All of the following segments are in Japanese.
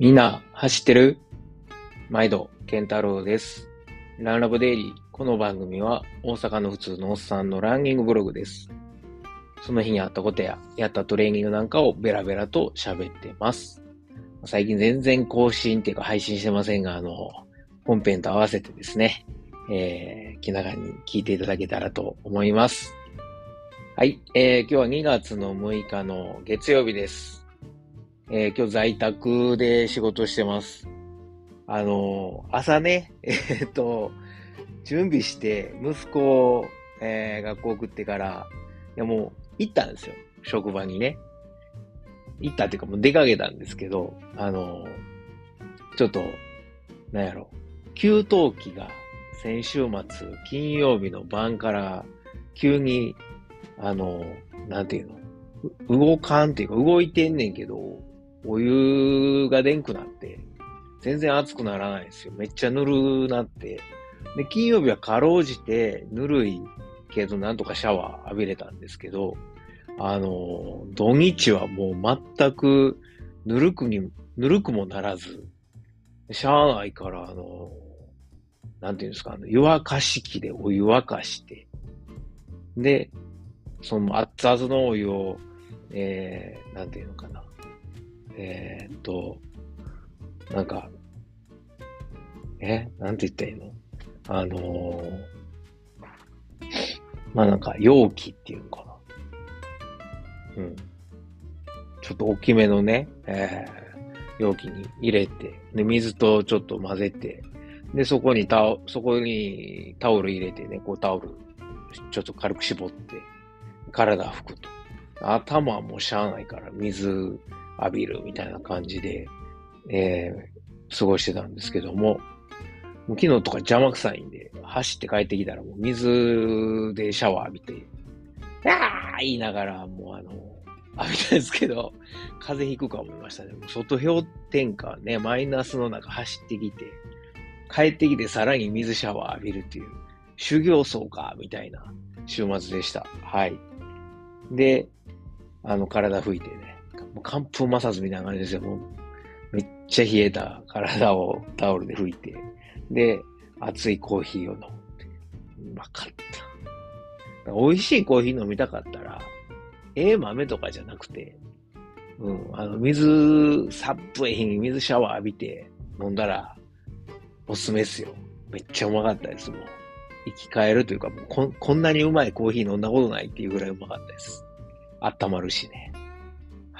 みんな走ってる？毎度、健太郎です。ランラブデイリー。この番組は大阪の普通のおっさんのランニングブログです。その日にあったことや、やったトレーニングなんかをベラベラと喋ってます。最近全然更新っていうか配信してませんが、あの、本編と合わせてですね、えー、気長に聞いていただけたらと思います。はい、えー、今日は2月の6日の月曜日です。えー今日在宅で仕事してます。あのー朝ね、えーっと、準備して、息子を、えー学校送ってから、いやもう行ったんですよ。職場にね。行ったっていうかもう出かけたんですけど、あのちょっと、なんやろ、給湯器が先週末、金曜日の晩から急に、あのーなんていうの、動かんっていうか動いてんねんけど、お湯がでんくなって、全然熱くならないんですよ。めっちゃぬるなって。で、金曜日はかろうじてぬるいけど、なんとかシャワー浴びれたんですけど、あの、土日はもう全くぬるくに、ぬるくもならず、しゃあないから、あの、なんていうんですか、あの湯沸かし器でお湯沸かして、で、その熱々のお湯を、えー、なんていうのかな、えーっと、なんか、えなんて言ったらいいの？あのーまあなんか容器っていうのかな。うん。ちょっと大きめのね、えー容器に入れて、で、水とちょっと混ぜて、で、そこにタオ、そこにタオル入れてね、こうタオル、ちょっと軽く絞って、体拭くと。頭はもうしゃあないから水浴びるみたいな感じで、えー過ごしてたんですけども、もう昨日とか邪魔くさいんで、走って帰ってきたらもう水でシャワー浴びて、あー言いながらもうあの、浴びたんですけど、風邪ひくか思いましたね。もう外氷点下ね、マイナスの中走ってきて、帰ってきてさらに水シャワー浴びるっていう、修行僧か、みたいな週末でした。はい。で、あの、体拭いてね、もう寒風摩擦みたいな感じですよ。もう、めっちゃ冷えた体をタオルで拭いて、で、熱いコーヒーを飲んで。うまかった。美味しいコーヒー飲みたかったら、ええ豆とかじゃなくて、うん、あの、水、サップへ日に水シャワー浴びて飲んだら、おすすめですよ。めっちゃうまかったです、もう。生き返るというか、もうここんなにうまいコーヒー飲んだことないっていうぐらいうまかったです。温まるしね。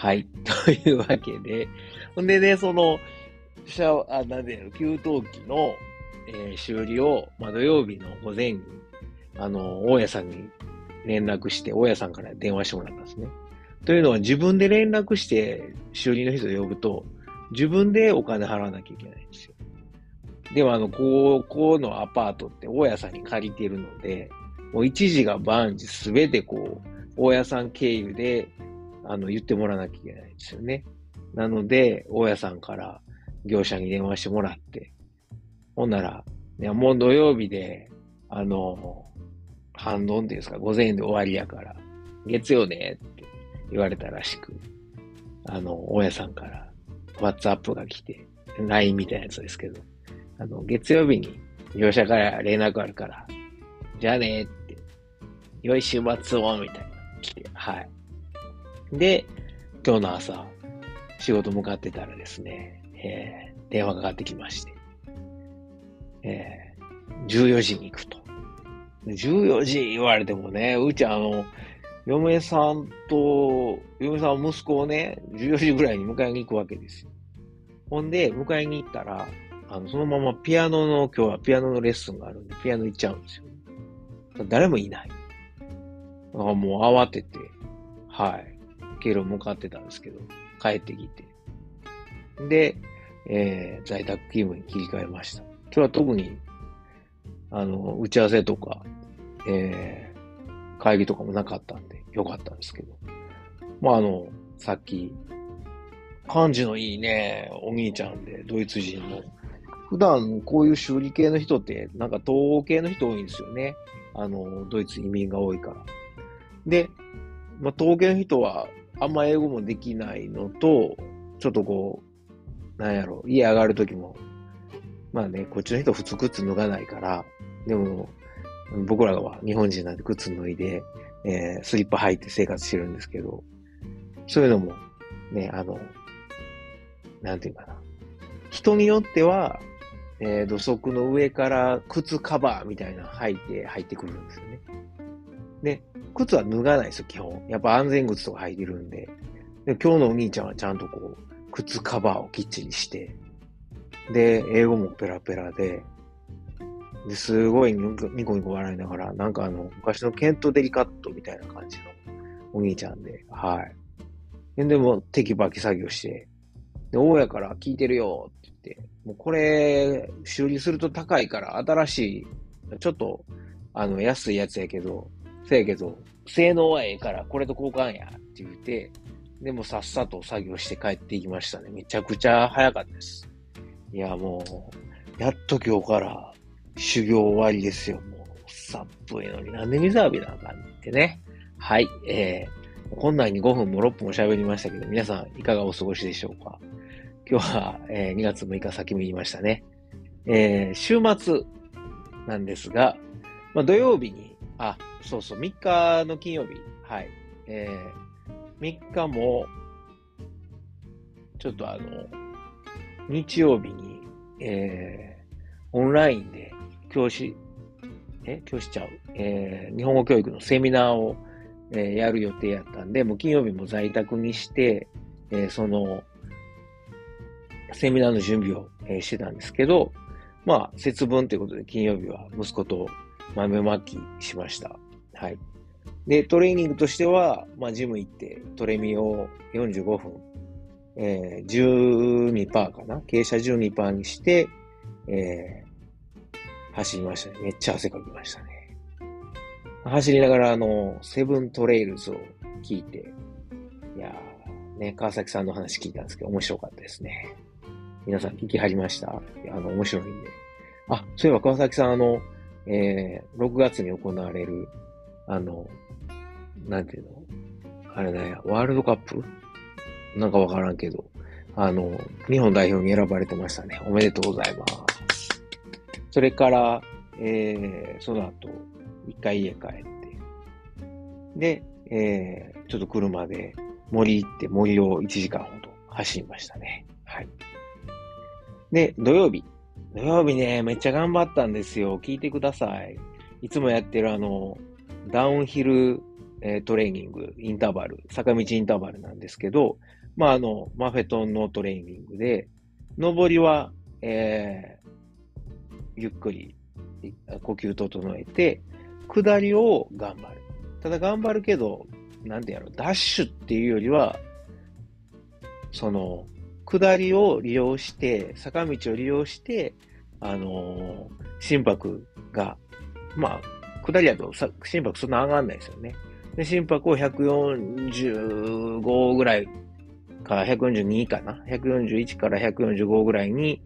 はい。というわけで、ほんでね、その、シャワー、あ、なんで、給湯器の、えー修理を、まあ、土曜日の午前に、あの、大家さんに連絡して、大家さんから電話してもらったんですね。というのは、自分で連絡して、修理の人を呼ぶと、自分でお金払わなきゃいけないんですよ。でも、あの、こう、こうのアパートって大家さんに借りてるので、もう一時が万事すべてこう、大家さん経由で、あの、言ってもらわなきゃいけないですよね。なので、大家さんから業者に電話してもらって、ほんなら、いや、もう土曜日で、あの、半ドンっていうんですか、午前で終わりやから、月曜ねって言われたらしく、あの、大家さんから、ワッツアップが来て、LINE みたいなやつですけど、あの、月曜日に業者から連絡あるから、じゃあねって、良い週末を、みたいな、来て、はい。で、今日の朝、仕事向かってたらですね、えー電話がかかってきまして、えー14時に行くと。14時言われてもね、うちあの、嫁さんと、嫁さん息子をね、14時ぐらいに迎えに行くわけですよ。ほんで、迎えに行ったら、あの、そのままピアノの、今日はピアノのレッスンがあるんで、ピアノ行っちゃうんですよ。誰もいない。だからもう慌てて、はい、経路向かってたんですけど、帰ってきて。で、えー在宅勤務に切り替えました。今日は特に、あの、打ち合わせとか、えー会議とかもなかったんで、よかったんですけど。まあ、あの、さっき、感じのいいね、お兄ちゃんで、ドイツ人の。普段、こういう修理系の人って、なんか東欧系の人多いんですよね。あの、ドイツ移民が多いから。で、まあ、東欧系の人は、あんま英語もできないのと、ちょっとこう、なんやろ、家上がるときも、まあね、こっちの人普通靴脱がないから、でも、僕らは日本人なんで靴脱いで、えー、スリッパ履いて生活してるんですけど、そういうのも、ね、あの、なんていうかな。人によっては、えー、土足の上から靴カバーみたいなの履いて入ってくるんですよね。で、靴は脱がないですよ、基本。やっぱ安全靴とか履いてるんで。で今日のお兄ちゃんはちゃんとこう、靴カバーをきっちりして、で、英語もペラペラで、で、すごいニコニコ笑いながら、なんかあの、昔のケント・デリカットみたいな感じのお兄ちゃんで、はい。でも、テキパキ作業して、で、大家から聞いてるよって言って、もうこれ、修理すると高いから、新しい、ちょっと、あの、安いやつやけど、せやけど、性能はええから、これと交換やって言って、でもさっさと作業して帰っていきましたね。めちゃくちゃ早かったです。いや、もう、やっと今日から修行終わりですよ。もう、寒いのになんで水浴びなんだってね。はい。えー、こんなに5分も6分も喋りましたけど、皆さんいかがお過ごしでしょうか今日は、えー、2月6日先見ましたね。えー、週末なんですが、まあ、土曜日に、あ、そうそう、3日の金曜日、はい。えー、3日も、ちょっとあの、日曜日に、えー、オンラインで教師、え、教師ちゃう、えー、日本語教育のセミナーを、えー、やる予定やったんで、もう金曜日も在宅にして、えー、その、セミナーの準備を、えー、してたんですけど、まあ、節分ということで金曜日は息子と豆まきしました。はい。で、トレーニングとしては、まあ、ジム行って、トレミを45分、えー、12%かな？傾斜12%にして、えー、走りましたね。めっちゃ汗かきましたね。走りながら、あの、セブントレイルズを聞いて、いやー、ね、川崎さんの話聞いたんですけど、面白かったですね。皆さん聞きはりました？あの、面白いんで。あ、そういえば川崎さん、あの、えー、6月に行われる、あの、なんていうの？あれね、ワールドカップ？なんかわからんけど、あの、日本代表に選ばれてましたね。おめでとうございます。それから、えー、その後、一回家帰って、で、えー、ちょっと車で森行って森を1時間ほど走りましたね。はい。で、土曜日。土曜日ね、めっちゃ頑張ったんですよ。聞いてください。いつもやってるあの、ダウンヒル、えー、トレーニング、インターバル、坂道インターバルなんですけど、まあ、あの、マフェトンのトレーニングで、上りは、えー、ゆっくり呼吸整えて、下りを頑張る。ただ頑張るけど、なんてやろう、ダッシュっていうよりは、その、下りを利用して、坂道を利用して、あのー、心拍が、まあ、下りだと心拍そんな上がんないですよね。で、心拍を145ぐらいから、142かな。141から145ぐらいに、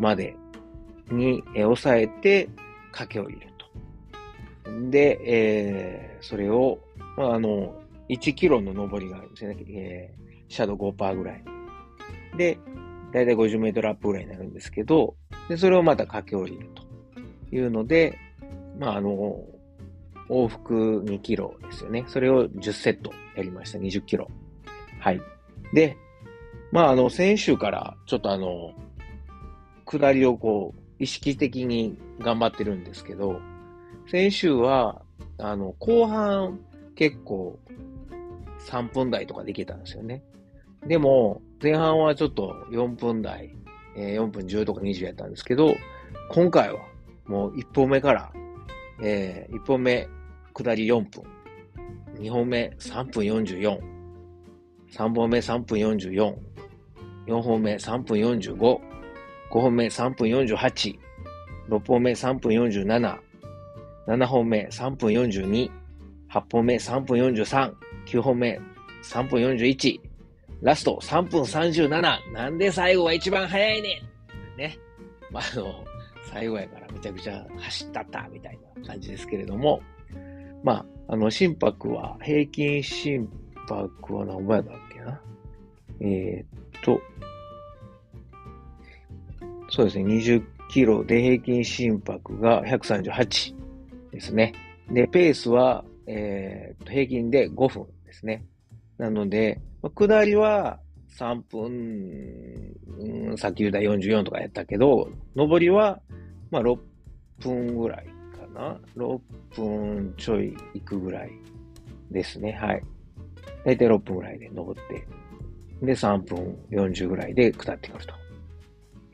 までに、抑えて、駆け下りると。で、えー、それを、まあ、あの、1キロの上りがあるんですね。えー、シャドウ5%ぐらい。で、だいたい50メートルアップぐらいになるんですけど、で、それをまた駆け下りるというので、まあ、あの、往復2キロですよね。それを10セットやりました。20キロ。はい。で、まあ、あの、先週からちょっとあの、下りをこう、意識的に頑張ってるんですけど、先週は、あの、後半結構3分台とかできたんですよね。でも、前半はちょっと4分台、えー、4分10とか20やったんですけど、今回はもう1本目から、えー、1本目下り4分、2本目3分44、3本目3分44、4本目3分45、5本目3分48、6本目3分47、7本目3分42、8本目3分43、9本目3分41、ラスト3分37、なんで最後は一番早いねんね。まあ、あの、最後やからめちゃくちゃ走ったった、みたいな感じですけれども、まあ、あの、心拍は、平均心拍は何倍だっけな？えー、っと、そうですね、20キロで平均心拍が138ですね。で、ペースは、えー、平均で5分ですね。なので、下りは3分、うん、さっき言った44とかやったけど、上りは、まあ、6分ぐらいかな。6分ちょい行くぐらいですね。はい。だいたい6分ぐらいで登って、で、3分40ぐらいで下ってくると。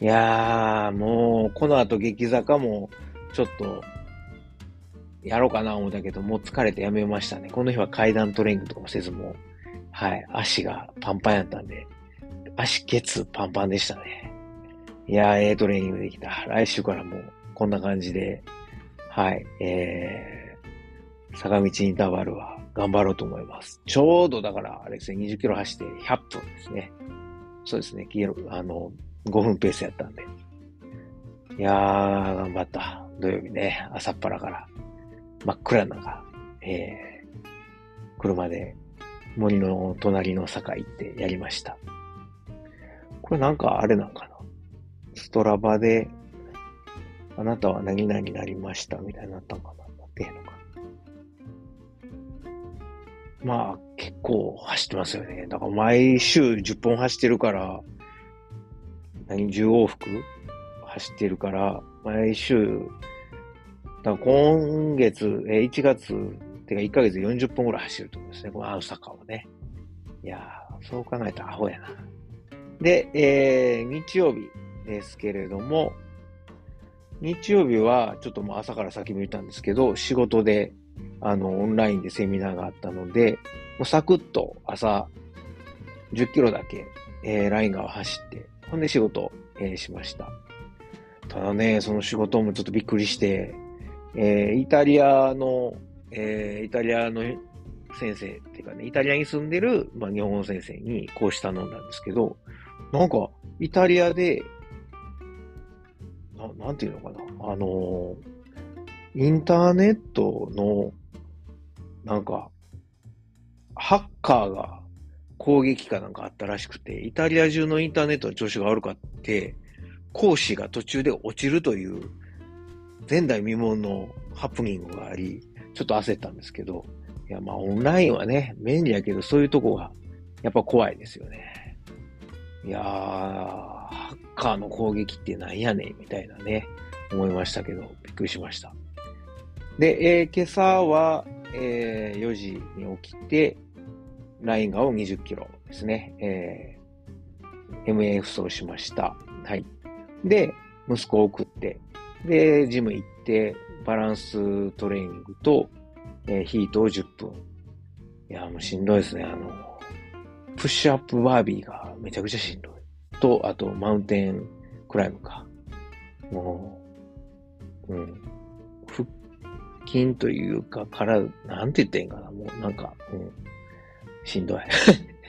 いやー、もう、この後激坂も、ちょっと、やろうかな思ったけど、もう疲れてやめましたね。この日は階段トレーニングとかもせず、もう、はい、足がパンパンやったんで、足ケツパンパンでしたね。いやー、ええトレーニングできた。来週からもう、こんな感じで、はい、えー、坂道インターバルは頑張ろうと思います。ちょうどだから、あれですね、20キロ走って100分ですね。そうですね、あの、5分ペースやったんで。いやー、頑張った。土曜日ね、朝っぱらから真っ暗な中、えー、車で森の隣の坂行ってやりました。これなんかあれなんかな？ストラバで、あなたは何々になりましたみたいになったんかな？なってのか。まあ、結構走ってますよね。だから毎週10本走ってるから、何、10往復走ってるから、毎週、だ今月、え、1月、てか1ヶ月40本ぐらい走るとですね。このアウサカをね。いやー、そう考えたらアホやな。で、えー、日曜日ですけれども、日曜日はちょっともう朝から先も言ったんですけど、仕事で、あの、オンラインでセミナーがあったので、もうサクッと朝10キロだけ、えー、ライン川走って、ほんで仕事、えー、しました。ただね、その仕事もちょっとびっくりして、えー、イタリアの、えー、イタリアの先生っていうかね、イタリアに住んでる、まあ、日本の先生に講師頼んだんですけど、なんか、イタリアで、ななんていうのかな、あのインターネットの、なんか、ハッカーが攻撃かなんかあったらしくて、イタリア中のインターネットの調子が悪かって、講師が途中で落ちるという前代未聞のハプニングがあり、ちょっと焦ったんですけど、いや、まあオンラインはね、便利やけど、そういうとこがやっぱ怖いですよね。いやー、ハッカーの攻撃ってなんやねん、みたいなね、思いましたけど、びっくりしました。で、えー、今朝は、えー、4時に起きて、ライン側を20キロですね、えー、MAF 走しました。はい。で、息子を送って、で、ジム行って、バランストレーニングと、えー、ヒートを10分。いや、もうしんどいですね。あの、プッシュアップバービーがめちゃくちゃしんどい。と、あと、マウンテンクライムか。もう、うん。腹筋というか、から、なんて言ってんかな。もうなんか、うん。しんどい。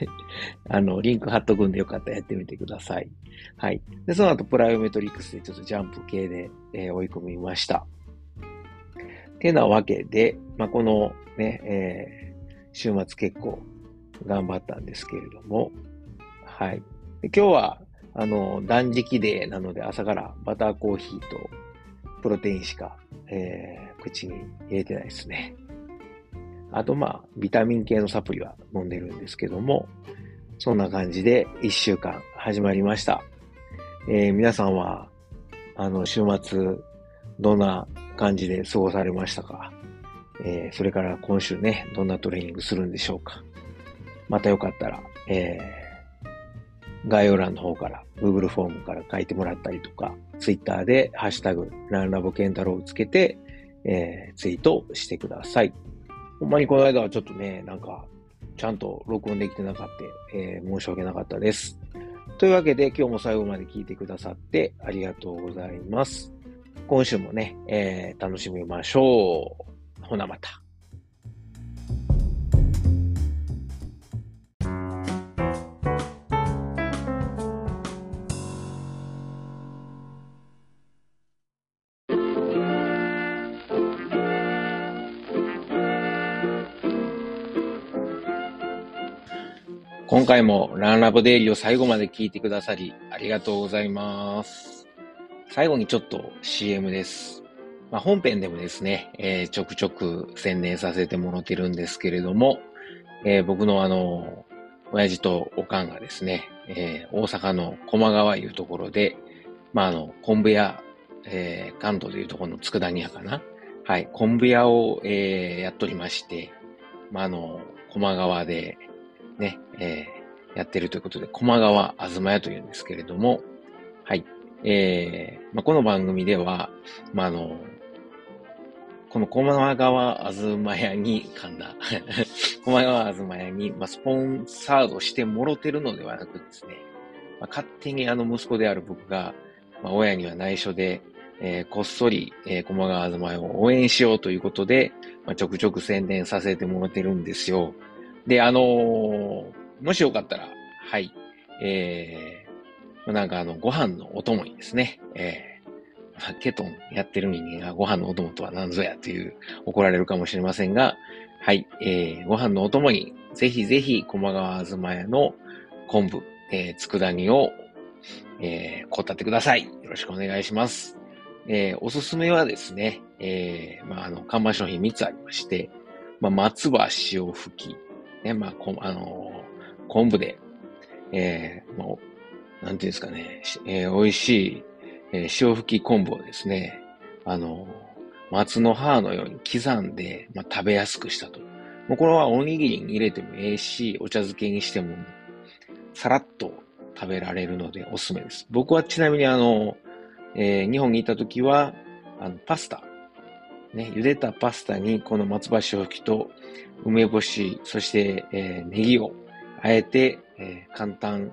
あの、リンク貼っとくんでよかったらやってみてください。はい。で、その後、プライオメトリックスでちょっとジャンプ系で、えー、追い込みました。てなわけで、まあ、このね、えー、週末結構頑張ったんですけれども、はい。で今日は、あの、断食デーなので朝からバターコーヒーとプロテインしか、えー、口に入れてないですね。あと、まあ、ビタミン系のサプリは飲んでるんですけども、そんな感じで一週間始まりました。えー、皆さんは、あの、週末、どんな感じで過ごされましたか？えー、それから今週ね、どんなトレーニングするんでしょうか？またよかったら、えー、概要欄の方から、Google フォームから書いてもらったりとか、Twitter でハッシュタグ、ランラボケンタロウをつけて、えー、ツイートしてください。ほんまにこの間はちょっとね、なんか、ちゃんと録音できてなかった、えー、申し訳なかったです。というわけで今日も最後まで聞いてくださってありがとうございます。今週もね、えー、楽しみましょう。ほなまた。今回もランラボデイリーを最後まで聞いてくださりありがとうございます。最後にちょっと CM です。まあ、本編でもですね、えー、ちょくちょく宣伝させてもらってるんですけれども、えー、僕のあの、親父とおかんがですね、えー、大阪の駒川いうところで、まあ、あの、昆布屋、えー、関東でいうところの佃煮屋かな。はい、昆布屋を、えー、やっておりまして、まあ、あの、駒川で、ね、えー、やってるということで、駒川あずま屋というんですけれども、はい、えー、まあ、この番組では、まあ、あの、この駒川あずま屋に、噛んだ。駒川あずま屋に、まあ、スポンサードしてもろてるのではなくですね、まあ、勝手にあの息子である僕が、まあ、親には内緒で、えー、こっそり、えー、駒川あずま屋を応援しようということで、まあ、ちょくちょく宣伝させてもらってるんですよ。で、あのー、もしよかったら、はい、えー、なんかあの、ご飯のお供にですね、えー、ケトンやってる人間がご飯のお供とは何ぞやという怒られるかもしれませんが、はい、えー、ご飯のお供にぜひぜひ駒川あずま屋の昆布、えー、佃煮を、えー、こたってください。よろしくお願いします。えー、おすすめはですね、えー、まあ、あの、看板商品3つありまして、まあ、松葉塩吹き、ね、まあ、こあのー、昆布で、えー、もう、なんていうんですかね、えー、美味しい、えー、塩吹き昆布をですね、あの、松の葉のように刻んで、まあ、食べやすくしたと。もうこれはおにぎりに入れてもええし、お茶漬けにしても、さらっと食べられるのでおすすめです。僕はちなみにあの、えー、日本にいた時は、あの、パスタ。ね、茹でたパスタにこの松葉塩吹きと梅干し、そして、えー、ネギをあえて、えー、簡単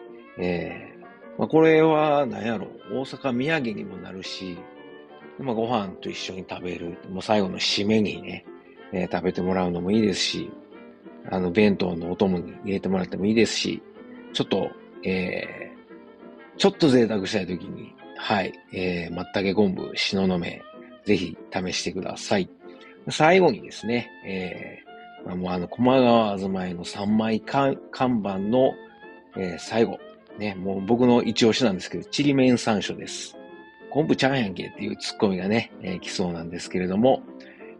えー、まあ、これは何やろう、大阪土産にもなるし、まあ、ご飯と一緒に食べる、もう最後の締めにね、えー、食べてもらうのもいいですし、あの、弁当のお供に入れてもらってもいいですし、ちょっと、えー、ちょっと贅沢したい時に、はい、えー、松茸昆布、しののめ、ぜひ試してください。最後にですね、えー、まあ、もうあの、駒川あずまいの3枚看板の、えー、最後、ね、もう僕の一押しなんですけど、ちりめん山椒です。昆布ちゃんやんけっていうツッコミがね、えー、来そうなんですけれども、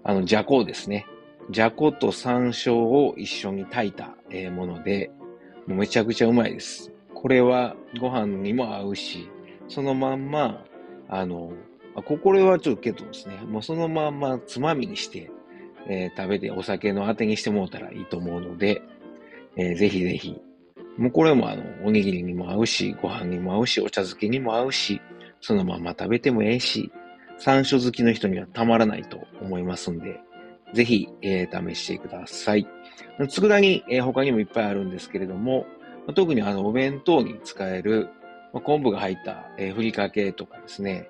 あの、じゃこですね。じゃこと山椒を一緒に炊いた、えー、もので、もうめちゃくちゃうまいです。これはご飯にも合うし、そのまんま、あの、あこれはちょっとけどですね、もうそのまんまつまみにして、えー、食べてお酒のあてにしてもらったらいいと思うので、えー、ぜひぜひ。もうこれもあの、おにぎりにも合うし、ご飯にも合うし、お茶漬けにも合うし、そのまま食べてもええし、山椒好きの人にはたまらないと思いますんで、ぜひ、えー、試してください。佃煮、えー、他にもいっぱいあるんですけれども、特にあの、お弁当に使える、まあ、昆布が入った、えー、ふりかけとかですね、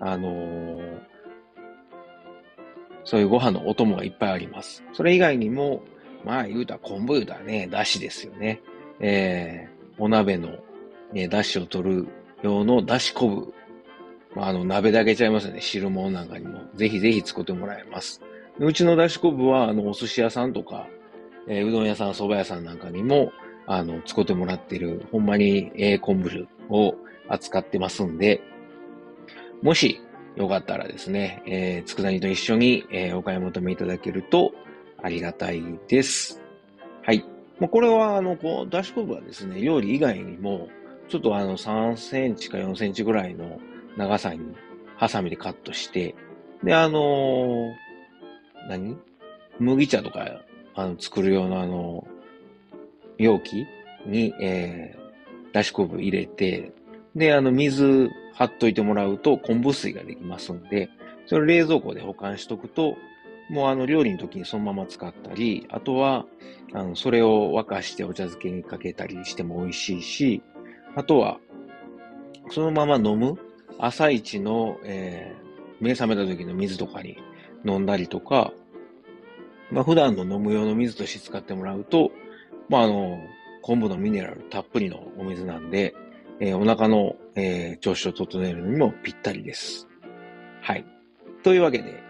あのー、そういうご飯のお供がいっぱいあります。それ以外にも、まあ言うたら昆布言うたらね、だしですよね。えー、お鍋の、ね、だしを取る用のだし昆布。まあ、あの、鍋だけちゃいますよね。汁物なんかにも。ぜひぜひ作ってもらえます。うちのだし昆布は、あの、お寿司屋さんとか、えー、うどん屋さん、蕎麦屋さんなんかにも、あの、使ってもらってる、ほんまに、えー、昆布を扱ってますんで、もし、よかったらですね、えー、佃煮と一緒に、えー、お買い求めいただけるとありがたいです。はい。まあ、これは、あの、こう、だし昆布はですね、料理以外にも、ちょっとあの、3センチか4センチぐらいの長さに、ハサミでカットして、で、あのー、何？麦茶とか、あの、作る用のあの、容器に、えー、だし昆布入れて、で、あの、水張っといてもらうと昆布水ができますんで、それを冷蔵庫で保管しとくと、もうあの、料理の時にそのまま使ったり、あとは、あの、それを沸かしてお茶漬けにかけたりしても美味しいし、あとは、そのまま飲む朝一の、えー、目覚めた時の水とかに飲んだりとか、まあ、普段の飲む用の水として使ってもらうと、まあ、あの、昆布のミネラルたっぷりのお水なんで、えー、お腹の、えー、調子を整えるのにもぴったりです。はい。というわけで、